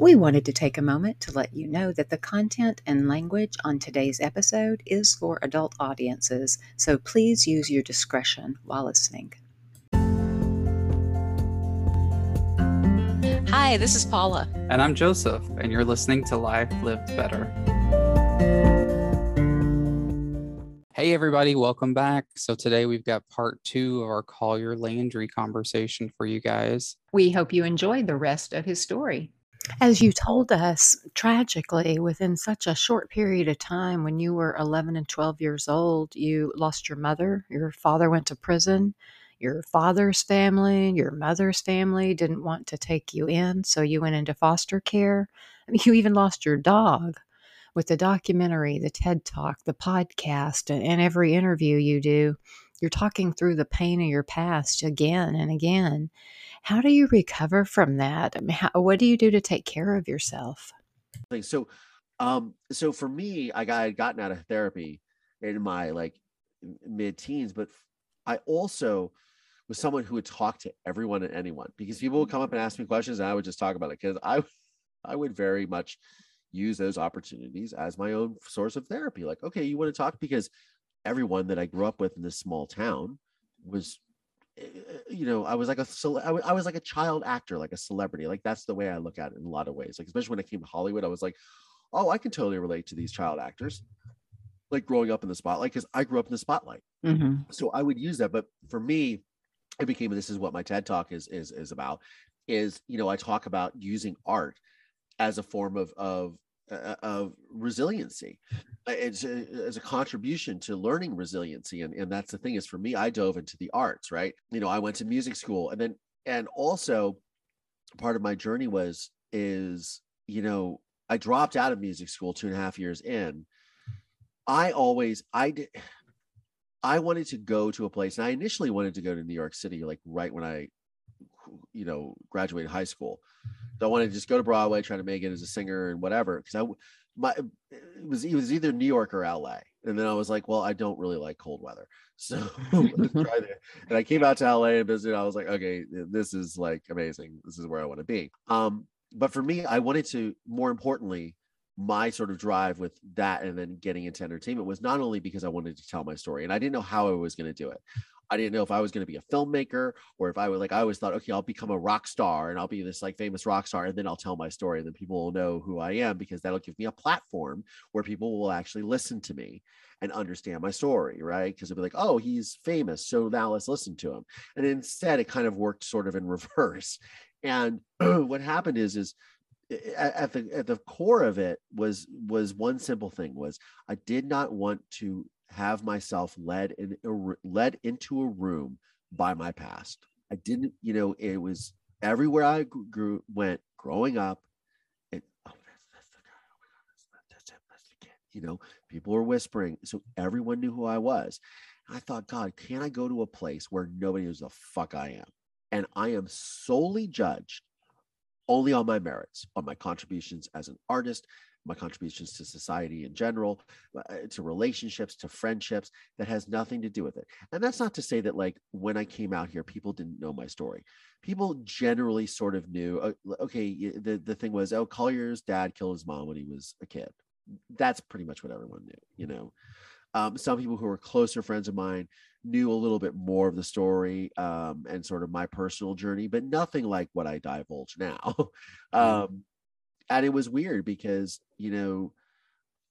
We wanted to take a moment to let you know that the content and language on today's episode is for adult audiences, so please use your discretion while listening. Hi, this is Paula. And I'm Joseph, and you're listening to Life Lived Better. Hey, everybody, welcome back. So, today we've got part two of our Collier Landry conversation for you guys. We hope you enjoyed the rest of his story. As you told us, tragically, within such a short period of time, when you were 11 and 12 years old, you lost your mother, your father went to prison, your father's family, your mother's family didn't want to take you in, so you went into foster care. I mean, you even lost your dog with the documentary, the TED Talk, the podcast, and every interview you do. You're talking through the pain of your past again and again. How do you recover from that? I mean, how, what do you do to take care of yourself? So, um, so for me, I got I had gotten out of therapy in my like mid teens, but I also was someone who would talk to everyone and anyone because people would come up and ask me questions and I would just talk about it because I I would very much use those opportunities as my own source of therapy. Like, okay, you want to talk because everyone that I grew up with in this small town was eh, eh, you know i was like a I was like a child actor like a celebrity. Like that's the way i look at it in a lot of ways. Like especially when i came to hollywood i was like oh i can totally relate to these child actors. Like growing up in the spotlight because i grew up in the spotlight. Mm-hmm. so i would use that but for me it became this is what my ted talk is is is about is you know i talk about using art as a form of of uh, of resiliency. Uh, it's a, as a contribution to learning resiliency and, and that's the thing is for me i dove into the arts right? You know i went to music school and then and also part of my journey was is you know i dropped out of music school two and a half years in. I always i did i wanted to go to a place and i initially wanted to go to new york city like right when i you know graduated high school I want to just go to Broadway, try to make it as a singer and whatever. Because I my it was it was either New York or LA. And then I was like, well, I don't really like cold weather. So try there. And I came out to LA and visited. I was like, okay, this is like amazing. This is where I want to be. Um, but for me, I wanted to more importantly, my sort of drive with that and then getting into entertainment was not only because I wanted to tell my story and I didn't know how I was going to do it. I didn't know if I was going to be a filmmaker or if I was like, I always thought, okay, I'll become a rock star and I'll be this like famous rock star and then I'll tell my story and then people will know who I am because that'll give me a platform where people will actually listen to me and understand my story, right? Because it'll be like, oh, he's famous. So now let's listen to him. And instead, it kind of worked sort of in reverse. And what happened is, is at the at the core of it was was one simple thing was I did not want to have myself led in led into a room by my past. I didn't, you know, it was everywhere I grew went growing up. It, oh, that's, that's the guy. Oh my God, that's, that's. That's the kid. You know, people were whispering, so everyone knew who I was. I thought, God, can I go to a place where nobody knows the fuck I am, and I am solely judged only on my merits, on my contributions as an artist, my contributions to society in general, uh, to relationships, to friendships that has nothing to do with it. And that's not to say that, like, when I came out here, people didn't know my story. People generally sort of knew, uh, okay, the, the thing was, oh, Collier's dad killed his mom when he was a kid. That's pretty much what everyone knew, you know. Um, some people who were closer friends of mine knew a little bit more of the story um, and sort of my personal journey, but nothing like what I divulge now. um, and it was weird because you know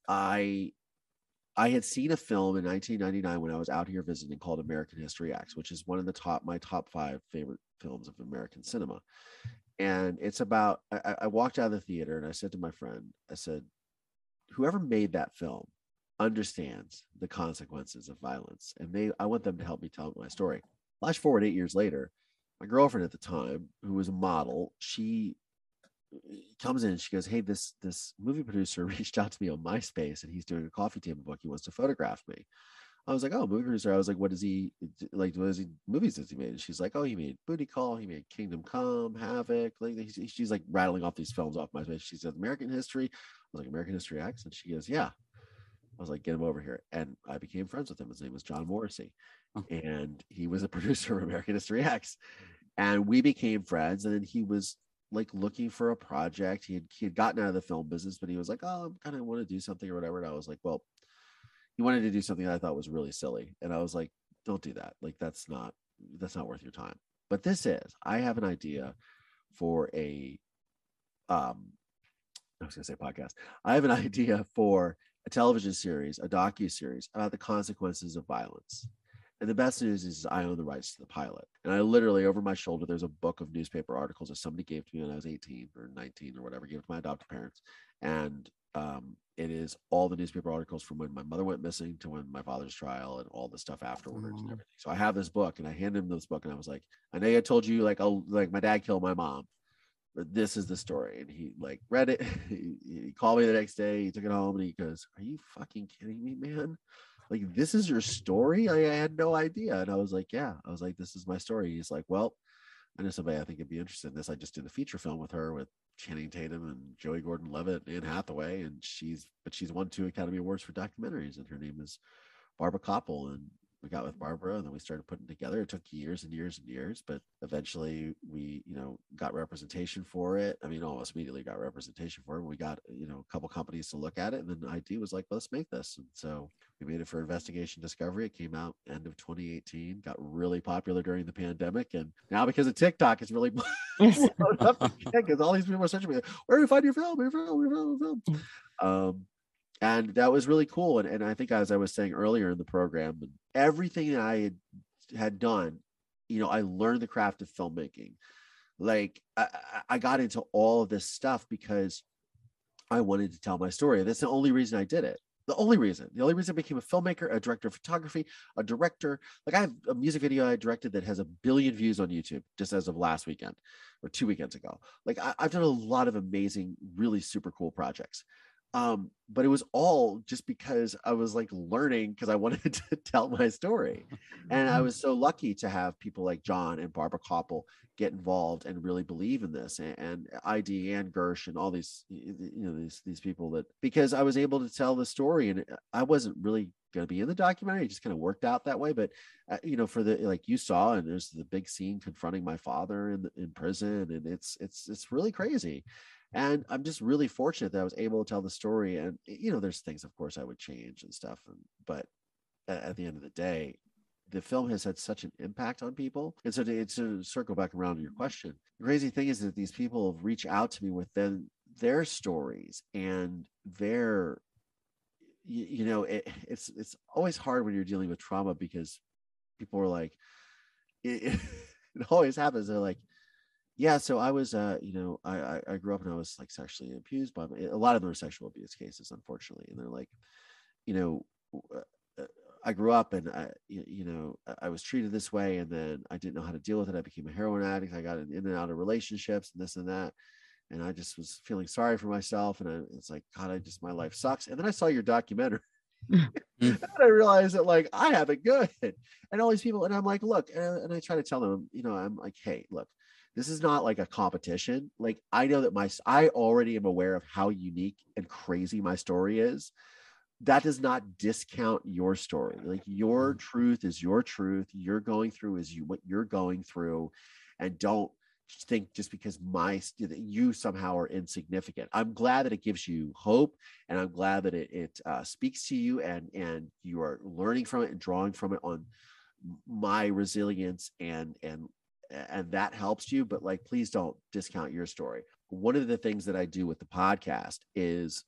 i i had seen a film in 1999 when i was out here visiting called american history x which is one of the top my top five favorite films of american cinema and it's about I, I walked out of the theater and i said to my friend i said whoever made that film understands the consequences of violence and they i want them to help me tell my story flash forward eight years later my girlfriend at the time who was a model she eh, comes in and she goes, Hey, this this movie producer reached out to me on MySpace and he's doing a coffee table book. He wants to photograph me. I was like, Oh, movie producer. I was like, What does he like? What is he movies does he made? And she's like, Oh, he made Booty Call, he made Kingdom Come, Havoc. Like she's like rattling off these films off MySpace. She says American History. I was like, American History X. And she goes, Yeah. I was like, get him over here. And I became friends with him. His name was John Morrissey. Oh. And he was a producer of American History X. And we became friends. And then he was like looking for a project. He had he had gotten out of the film business, but he was like, "Oh, I'm kind of want to do something or whatever." And I was like, "Well," he wanted to do something that I thought was really silly, and I was like, "Don't do that. Like that's not that's not worth your time." But this is. I have an idea for a um I was going to say podcast. I have an idea for a television series, a docu series about the consequences of violence. And the best news is I own the rights to the pilot. And I literally, over my shoulder, there's a book of newspaper articles that somebody gave to me when I was 18 or 19 or whatever, gave it to my adopted parents. And um, it is all the newspaper articles from when my mother went missing to when my father's trial and all the stuff afterwards and everything. So I have this book and I handed him this book and I was like, I know I told you like, oh, like my dad killed my mom this is the story. And he like read it. He, he, called me the next day. He took it home and he goes, Are you fucking kidding me, man? Like, this is your story? I, I had no idea. And I was like, Yeah. I was like, This is my story. He's like, Well, I know somebody I think would be interested in this. I just did a feature film with her with Channing Tatum and Joey Gordon Levitt and Hathaway. And she's, but she's won two Academy Awards for documentaries. And her name is Barbara Kopple. And we got with Barbara and then we started putting together. It took years and years and years, but eventually we, you know, got representation for it. I mean, almost immediately got representation for it. We got, you know, a couple companies to look at it. And then ID was like, let's make this. And so we made it for investigation discovery. It came out end of 2018, got really popular during the pandemic. And now because of TikTok, it's really because all these people are searching me, where do you find your film? Your film, your film, your film. Um, and that was really cool. And, and I think as I was saying earlier in the program, everything that I had, had done, you know, I learned the craft of filmmaking. Like I, I got into all of this stuff because I wanted to tell my story. That's the only reason I did it. The only reason, the only reason I became a filmmaker, a director of photography, a director. Like I have a music video I directed that has a billion views on YouTube just as of last weekend or two weekends ago. Like I, I've done a lot of amazing, really super cool projects um but it was all just because i was like learning because i wanted to tell my story. And i was so lucky to have people like john and barbara kopple get involved and really believe in this and, and id and gersh and all these you know these these people that because i was able to tell the story and i wasn't really going to be in the documentary. It just kind of worked out that way. But uh, you know for the like you saw and there's the big scene confronting my father in in prison and it's it's it's really crazy and i'm just really fortunate that i was able to tell the story and you know there's things of course i would change and stuff and, but at the end of the day the film has had such an impact on people and so to, to circle back around to your mm-hmm. question the crazy thing is that these people have reached out to me with them their stories and their you, you know it, it's it's always hard when you're dealing with trauma because people are like it, it always happens they're like yeah so i was uh you know i i grew up and i was like sexually abused by a lot of them are sexual abuse cases unfortunately and they're like you know uh, uh, i grew up and i you know i was treated this way and then i didn't know how to deal with it i became a heroin addict i got in and out of relationships and this and that and i just was feeling sorry for myself and I, it's like god i just my life sucks and then i saw your documentary mm. and I realized that like I have it good, and all these people, and I'm like, look, and, and I try to tell them, you know, I'm like, hey, look, this is not like a competition. Like I know that my I already am aware of how unique and crazy my story is. That does not discount your story. Like your mm. truth is your truth. You're going through is you what you're going through, and don't think just because my you somehow are insignificant. I'm glad that it gives you hope, and I'm glad that it, it uh, speaks to you, and and you are learning from it and drawing from it on my resilience and and and that helps you but like please don't discount your story. One of the things that i do with the podcast is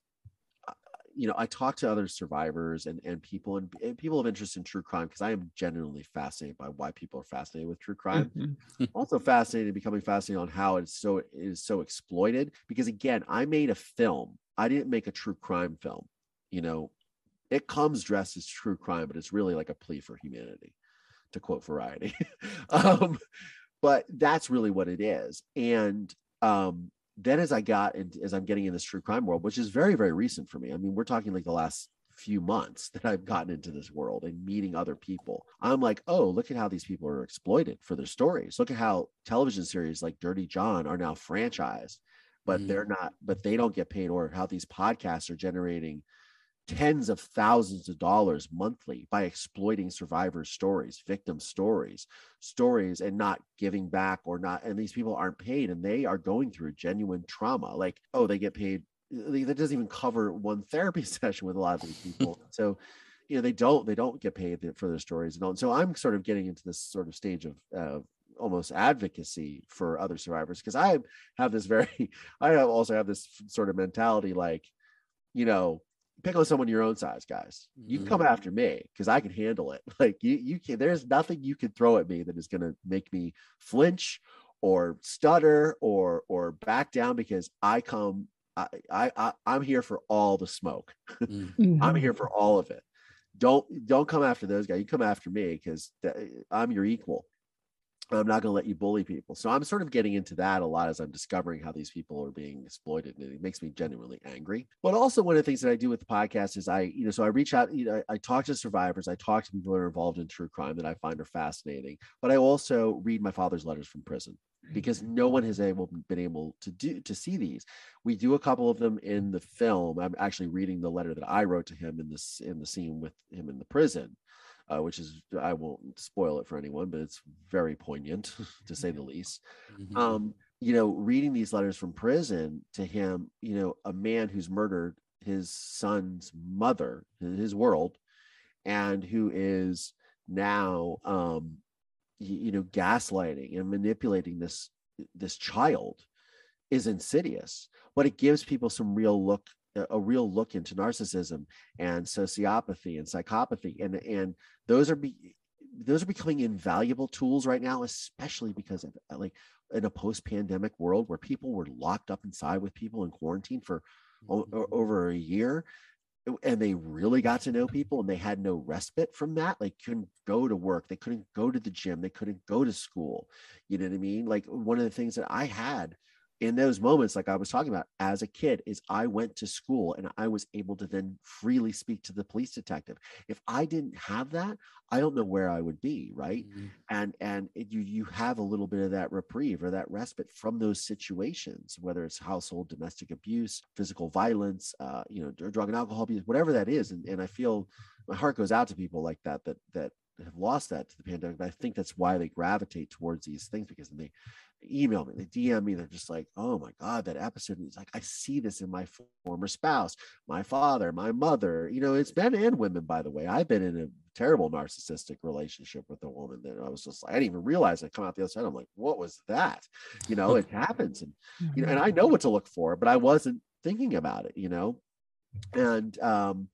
uh, you know i talk to other survivors and and people and, and people of interest in true crime because i am genuinely fascinated by why people are fascinated with true crime. Mm-hmm. also fascinated becoming fascinated on how it's so it is so exploited because again i made a film. I didn't make a true crime film. You know it comes dressed as true crime but it's really like a plea for humanity to quote variety. Um, but that's really what it is and um, then as i got and as i'm getting in this true crime world which is very very recent for me i mean we're talking like the last few months that i've gotten into this world and meeting other people i'm like oh look at how these people are exploited for their stories look at how television series like dirty john are now franchised but mm. they're not but they don't get paid or how these podcasts are generating tens of thousands of dollars monthly by exploiting survivors stories victim stories stories and not giving back or not and these people aren't paid and they are going through genuine trauma like oh they get paid that doesn't even cover one therapy session with a lot of these people so you know they don't they don't get paid for their stories and all. so i'm sort of getting into this sort of stage of uh, almost advocacy for other survivors because i have this very i have also have this sort of mentality like you know pick on someone your own size, guys. You mm-hmm. come after me because I can handle it. Like you, you can. There's nothing you can throw at me that is going to make me flinch or stutter or or back down because I come. I, I, I am here for all the smoke. Mm-hmm. I'm here for all of it. Don't don't come after those guys. You come after me because I'm your equal. I'm not going to let you bully people. So I'm sort of getting into that a lot as I'm discovering how these people are being exploited. And it makes me genuinely angry. But also, one of the things that I do with the podcast is I, you know, so I reach out, you know, I, I talk to survivors, I talk to people that are involved in true crime that I find are fascinating. But I also read my father's letters from prison because mm-hmm. no one has able been able to do to see these. We do a couple of them in the film. I'm actually reading the letter that I wrote to him in this in the scene with him in the prison uh, which is I won't spoil it for anyone, but it's very poignant to say the least. Mm-hmm. Um, you know, reading these letters from prison to him, you know, a man who's murdered his son's mother, his world, and who is now, um, you, you know, gaslighting and manipulating this this child is insidious, but it gives people some real look a real look into narcissism and sociopathy and psychopathy and and those are be, those are becoming invaluable tools right now especially because of uh, like in a post-pandemic world where people were locked up inside with people in quarantine for mm-hmm. over a year and they really got to know people and they had no respite from that like couldn't go to work they couldn't go to the gym they couldn't go to school you know what i mean like one of the things that i had in those moments, like I was talking about as a kid, is I went to school and I was able to then freely speak to the police detective. If I didn't have that, I don't know where I would be, right? Mm-hmm. And and it, you you have a little bit of that reprieve or that respite from those situations, whether it's household domestic abuse, physical violence, uh, you know, drug and alcohol abuse, whatever that is. And and I feel my heart goes out to people like that that that have lost that to the pandemic. But I think that's why they gravitate towards these things because they email me, they DM me, they're just like, oh my God, that episode. And it's like, I see this in my former spouse, my father, my mother. You know, it's men and women, by the way. I've been in a terrible narcissistic relationship with a woman that I was just like, I didn't even realize I come out the other side. I'm like, what was that? You know, it happens. And you know, and I know what to look for, but I wasn't thinking about it, you know. And um,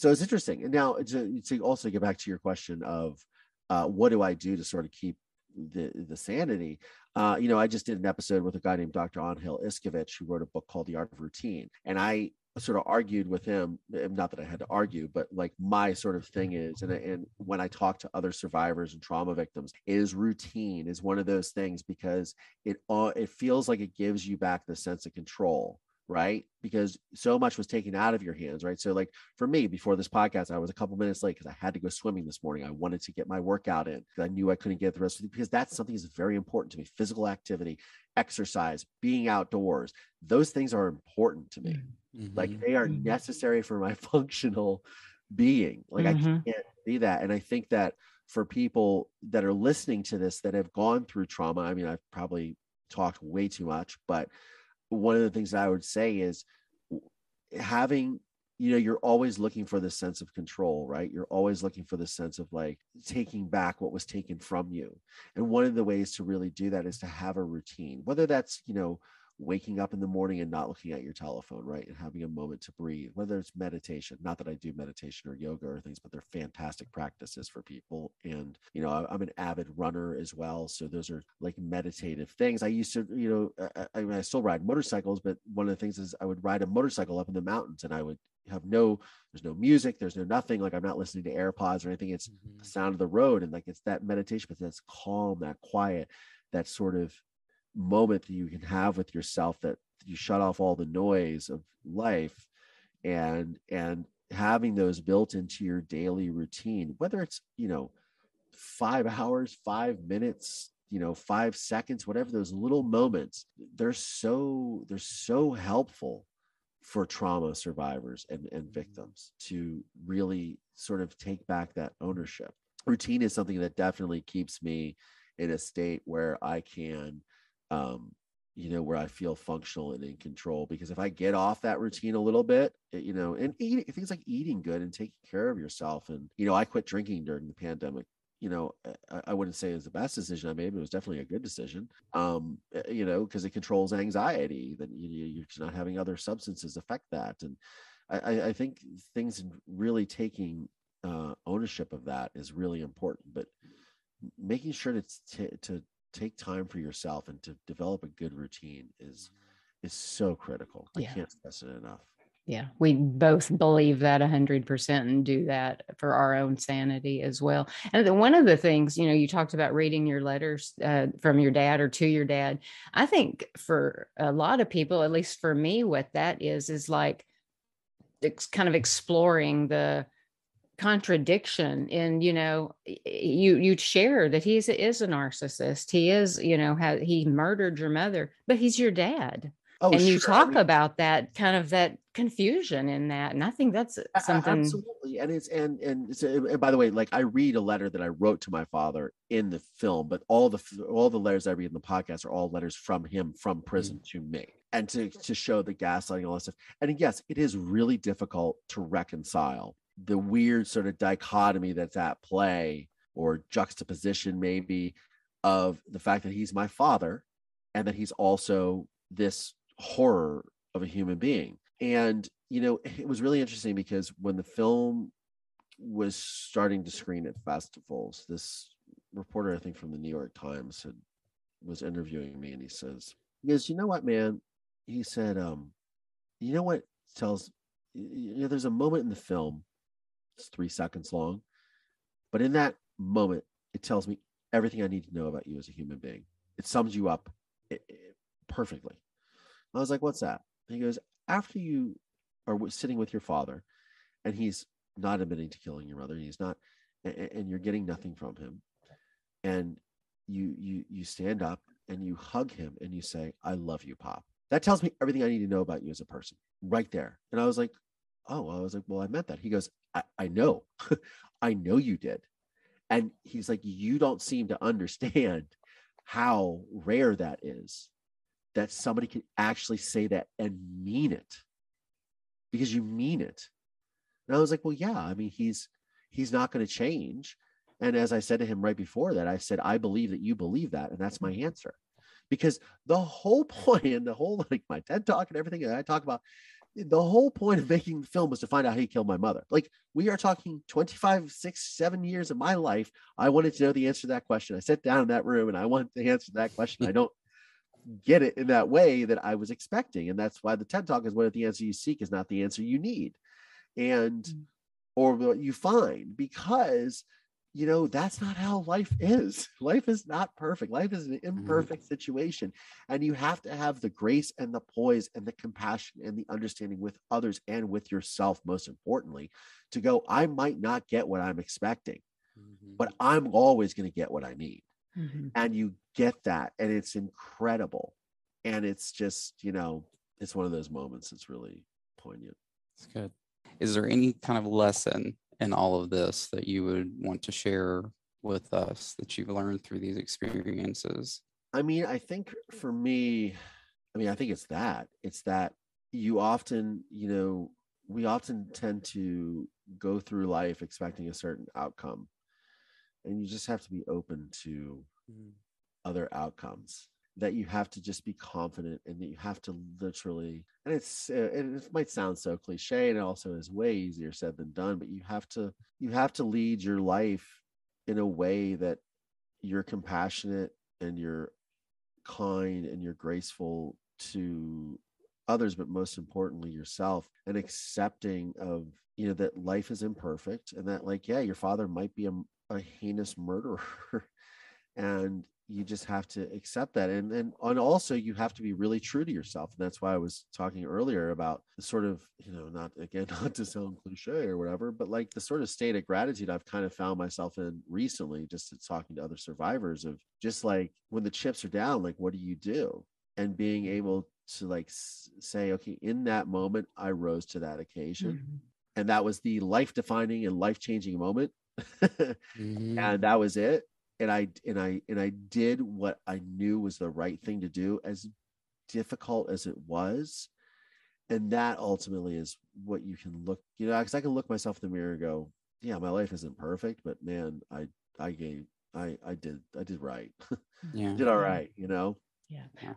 so it's interesting. And now to, to also get back to your question of uh, what do I do to sort of keep the the sanity. Uh, you know, I just did an episode with a guy named Dr. Angel Iskovich who wrote a book called The Art of Routine, and I sort of argued with him. Not that I had to argue, but like my sort of thing is, and and when I talk to other survivors and trauma victims, is routine is one of those things because it uh, it feels like it gives you back the sense of control right? Because so much was taken out of your hands, right? So, like for me, before this podcast, I was a couple minutes late because I had to go swimming this morning. I wanted to get my workout in because I knew I couldn't get the rest of it because that's something that's very important to me physical activity, exercise, being outdoors. Those things are important to me. Mm-hmm. Like they are mm-hmm. necessary for my functional being. Like mm-hmm. I can't be that. And I think that for people that are listening to this that have gone through trauma, I mean, I've probably talked way too much, but one of the things that I would say is having you know you're always looking for the sense of control right? You're always looking for the sense of like taking back what was taken from you. And one of the ways to really do that is to have a routine whether that's you know waking up in the morning and not looking at your telephone, right? And having a moment to breathe, whether it's meditation, not that I do meditation or yoga or things, but they're fantastic practices for people. And, you know, I'm an avid runner as well. So those are like meditative things. I used to, you know, I, I, mean, I still ride motorcycles, but one of the things is I would ride a motorcycle up in the mountains and I would have no there's no music there's no nothing like i'm not listening to airpods or anything it's mm-hmm. the sound of the road and like it's that meditation but that's calm that quiet that sort of moment that you can have with yourself that you shut off all the noise of life and and having those built into your daily routine whether it's you know 5 hours 5 minutes you know 5 seconds whatever those little moments they're so they're so helpful for trauma survivors and, and Mm-hmm. victims to really sort of take back that ownership. Routine is something that definitely keeps me in a state where I can, um, you know, where I feel functional and in control. Because if I get off that routine a little bit, it- you know, and eating things like eating good and taking care of yourself. And, you know, I quit drinking during the pandemic. You know, I, I wouldn't say it was the best decision I made, but it was definitely a good decision. Um, uh, you know, because it controls anxiety. That you, you- you're not having other substances affect that, and I, I- I think things really taking uh, ownership of that is really important. But making sure to t- to take time for yourself and to develop a good routine is is so critical. I Yeah. can't stress it enough. Yeah, we both believe that 100% and do that for our own sanity as well. And one of the things, you know, you talked about reading your letters uh, from your dad or to your dad. I think for a lot of people, at least for me, what that is, is like it's kind of exploring the contradiction in you know you you share that he's is a narcissist. He is you know how he murdered your mother but he's your dad. Oh, and you sure. I talk about that kind of that confusion in that and i think that's something absolutely and it's and and, it's, and by the way like i read a letter that i wrote to my father in the film but all the all the letters i read in the podcast are all letters from him from prison mm. to me and to to show the gaslighting all that stuff. And yes it is really difficult to reconcile the weird sort of dichotomy that's at play or juxtaposition maybe of the fact that he's my father and that he's also this horror of a human being. And you know it was really interesting because when the film was starting to screen at festivals this reporter i think from the new york times had was interviewing me and he says he goes you know what man? He said um you know what tells you know there's a moment in the film it's three seconds long. But in that moment it tells me everything i need to know about you as a human being. It sums you up i- i- perfectly. I was like what's that? And he goes after you are sitting with your father and he's not admitting to killing your mother he's not and you're getting nothing from him and you you you stand up and you hug him and you say i love you pop that tells me everything i need to know about you as a person right there. And i was like oh i was like well i meant that. He goes i, I know. I know you did. And he's like you don't seem to understand how rare that is that somebody can actually say that and mean it because you mean it. And i was like well yeah i mean he's he's not going to change. And as i said to him right before that i said i believe that you believe that and that's my answer. Because the whole point and the whole like my ted talk and everything that i talk about the whole point of making the film was to find out how he killed my mother. Like we are talking 25 6 7 years of my life. I wanted to know the answer to that question. I sat down in that room and i wanted to answer that question. I don't get it in that way that i was expecting. And that's why the ted talk is what the answer you seek is not the answer you need. And Mm. or what you find because you know that's not how life is. Life is not perfect. Life is an imperfect situation and you have to have the grace and the poise and the compassion and the understanding with others and with yourself most importantly to go i might not get what i'm expecting but i'm always going to get what i need. Mhm. and you get that and it's incredible and it's just you know it's one of those moments that's really poignant. That's good. Is there any kind of lesson in all of this that you would want to share with us that you've learned through these experiences? I mean, I think for me, I mean, I think it's that. It's that you often, you know, we often tend to go through life expecting a certain outcome. And you just have to be open to mm. other outcomes that you have to just be confident and that you have to literally and it's uh, and it might sound so cliche and it also is way easier said than done but you have to you have to lead your life in a way that you're compassionate and you're kind and you're graceful to others but most importantly yourself and accepting of you know that life is imperfect and that like yeah your father might be a, a heinous murderer and you just have to accept that and, and and also you have to be really true to yourself and that's why i was talking earlier about the sort of you know not again not to sound cliche or whatever but like the sort of state of gratitude i've kind of found myself in recently just talking to other survivors of just like when the chips are down like what do you do and being able to like s- say, okay, in that moment, I rose to that occasion. Mhm. And that was the life defining and life changing moment. Mhm. and that was it. And I and I and I did what I knew was the right thing to do, as difficult as it was. And that ultimately is what you can look, you know, because I can look myself in the mirror and go, yeah, my life isn't perfect, but man, I I gave I I did I did right. yeah. did all right, you know.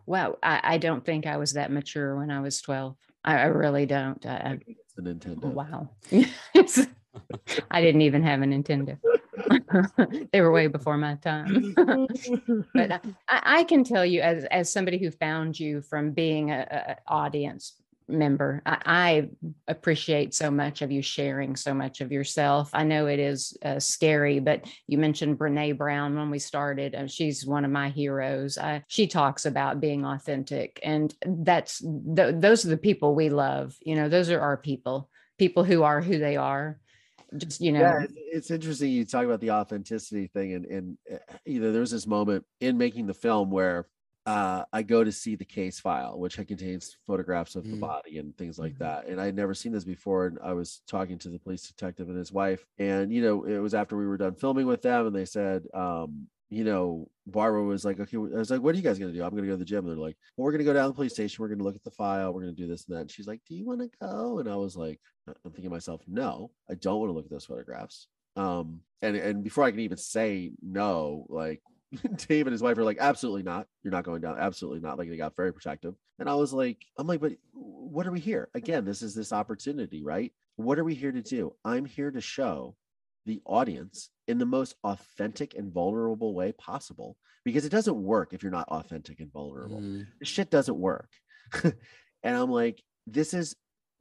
Wow, I, I don't think I was that mature when I was 12. I, I really don't. I, I, It's the Nintendo. wow. I didn't even have a Nintendo. they were way before my time. but I, I can tell you, as as somebody who found you from being a, a a audience member, I, I appreciate so much of you sharing so much of yourself. I know it is uh, scary, but you mentioned Brene Brown when we started. and she's one of my heroes. I, she talks about being authentic, and that's th- those are the people we love. You know, those are our people. People who are who they are. Just you know, yeah it's, it's interesting you talk about the authenticity thing and and uh, you know there's this moment in making the film where uh i go to see the case file which contains photographs of the Mm. body and things like Mhm. that and i'd never seen this before and i was talking to the police detective and his wife and you know it was after we were done filming with them and they said um you know, Barbara was like, okay, I was like, what are you guys going to do? I'm going to go to the gym. And they're like, well, we're going to go down to the police station. We're going to look at the file. We're going to do this and that. And she's like, do you want to go? And I was like, I'm thinking to myself, no, I don't want to look at those photographs. Um, and, and before I can even say no, like Dave and his wife are like, absolutely not. You're not going down. Absolutely not. Like they got very protective. And I was like, I'm like, but what are we here? Again, this is this opportunity, right? What are we here to do? I'm here to show the audience in the most authentic and vulnerable way possible because it doesn't work if you're not authentic and vulnerable. Mm, This shit doesn't work. and I'm like, this is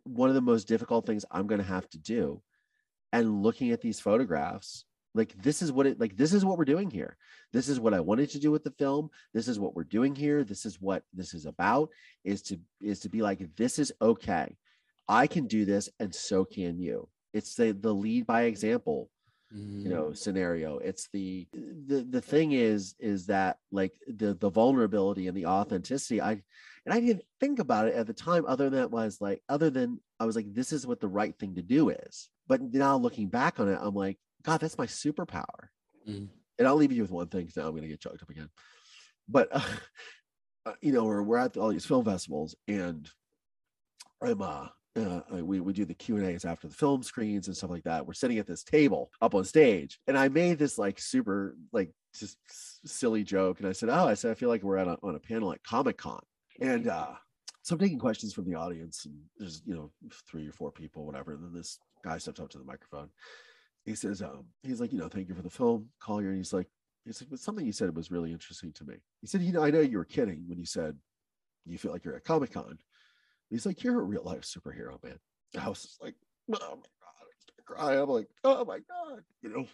one of the most difficult things I'm going to have to do. And looking at these photographs, like this is what it like this is what we're doing here. This is what I wanted to do with the film. This is what we're doing here. This is what this is about is to is to be like this is okay. I can do this and so can you. It's the the lead by example mm, you know scenario. It's the the the thing is is that like the the vulnerability and the authenticity i and i didn't think about it at the time other than it was like other than i was like this is what the right thing to do is. But now looking back on it i'm like god that's my superpower. Mm. and i'll leave you with one thing now i'm going to get choked up again. But uh, uh, you know we're, we're at all these film festivals and i'm uh uh, we, we do the Q and A's after the film screens and stuff like that. We're sitting at this table up on stage, and I made this like super like just silly joke, and I said, "Oh, I said I feel like we're at a, on a panel at Comic Con," and uh, so I'm taking questions from the audience, and there's you know three or four people, whatever. And then this guy steps up to the microphone. He says, um, he's like, you know, thank you for the film, Collier. And he's like, he's like, something you said was really interesting to me. He said, you know, I know you were kidding when you said you feel like you're at Comic Con. He's like, you're a real life superhero, man. I was just like, oh my god, I start crying. I'm like, oh my god, you know.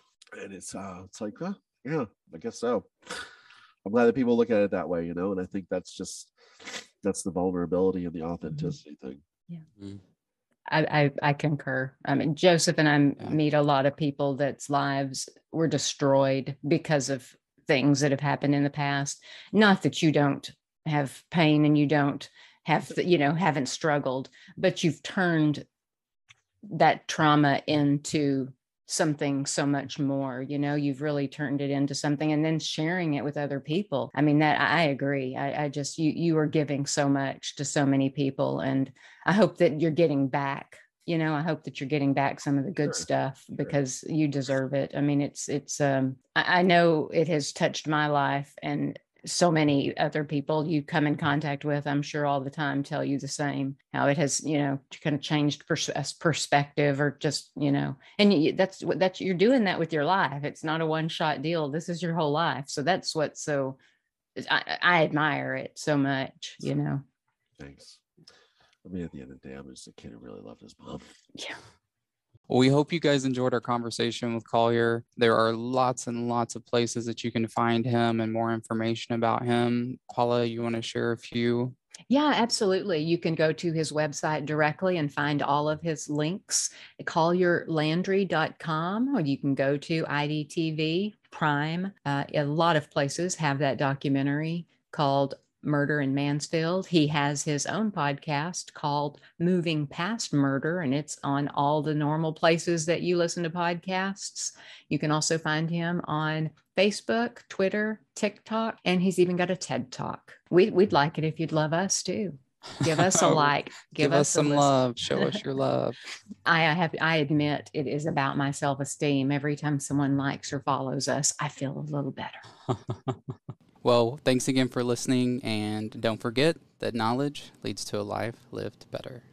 And it's uh, it's like, uh, yeah, I guess so. I'm glad that people look at it that way, you know. And I think that's just that's the vulnerability and the authenticity thing. mm, I, I I concur. I mean, Joseph and I Yeah. meet a lot of people that's lives were destroyed because of things that have happened in the past. Not that you don't have pain and you don't have, you know, haven't struggled, but you've turned that trauma into something so much more you know you've really turned it into something and then sharing it with other people i mean that i agree i, I just you you are giving so much to so many people and I hope that you're getting back. You know, I hope that you're getting back some of the good Sure, stuff sure. because you deserve it. I mean, it's it's um I, I know it has touched my life and so many other people you come in contact with, I'm sure all the time tell you the same, how it has, you know, kind of changed pers- uh, perspective or just, you know, and you, that's what that's you're doing that with your life. It's not a one shot deal. This is your whole life. So that's what's so I, I admire it so much, you know. Thanks. I mean, at the end of the day, I'm just a kid who really loved his mom. Yeah. Well, we hope you guys enjoyed our conversation with Collier. There are lots and lots of places that you can find him and more information about him. Paula, you want to share a few? Yeah, absolutely. You can go to his website directly and find all of his links, collierlandry.com, or you can go to IDTV Prime. Uh, a lot of places have that documentary called Murder in Mansfield. He has his own podcast called Moving Past Murder, and it's on all the normal places that you listen to podcasts. You can also find him on Facebook, Twitter, TikTok, and he's even got a TED Talk. We, would like it if you'd love us too. Give us a like. Give, give us, us some love. Show us your love. I have. I admit it is about my self esteem. Every time someone likes or follows us, I feel a little better. well, thanks again for listening, and don't forget that knowledge leads to a life lived better.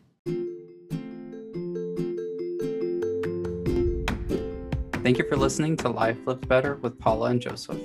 Thank you for listening to Life Lived Better with Paula and Joseph.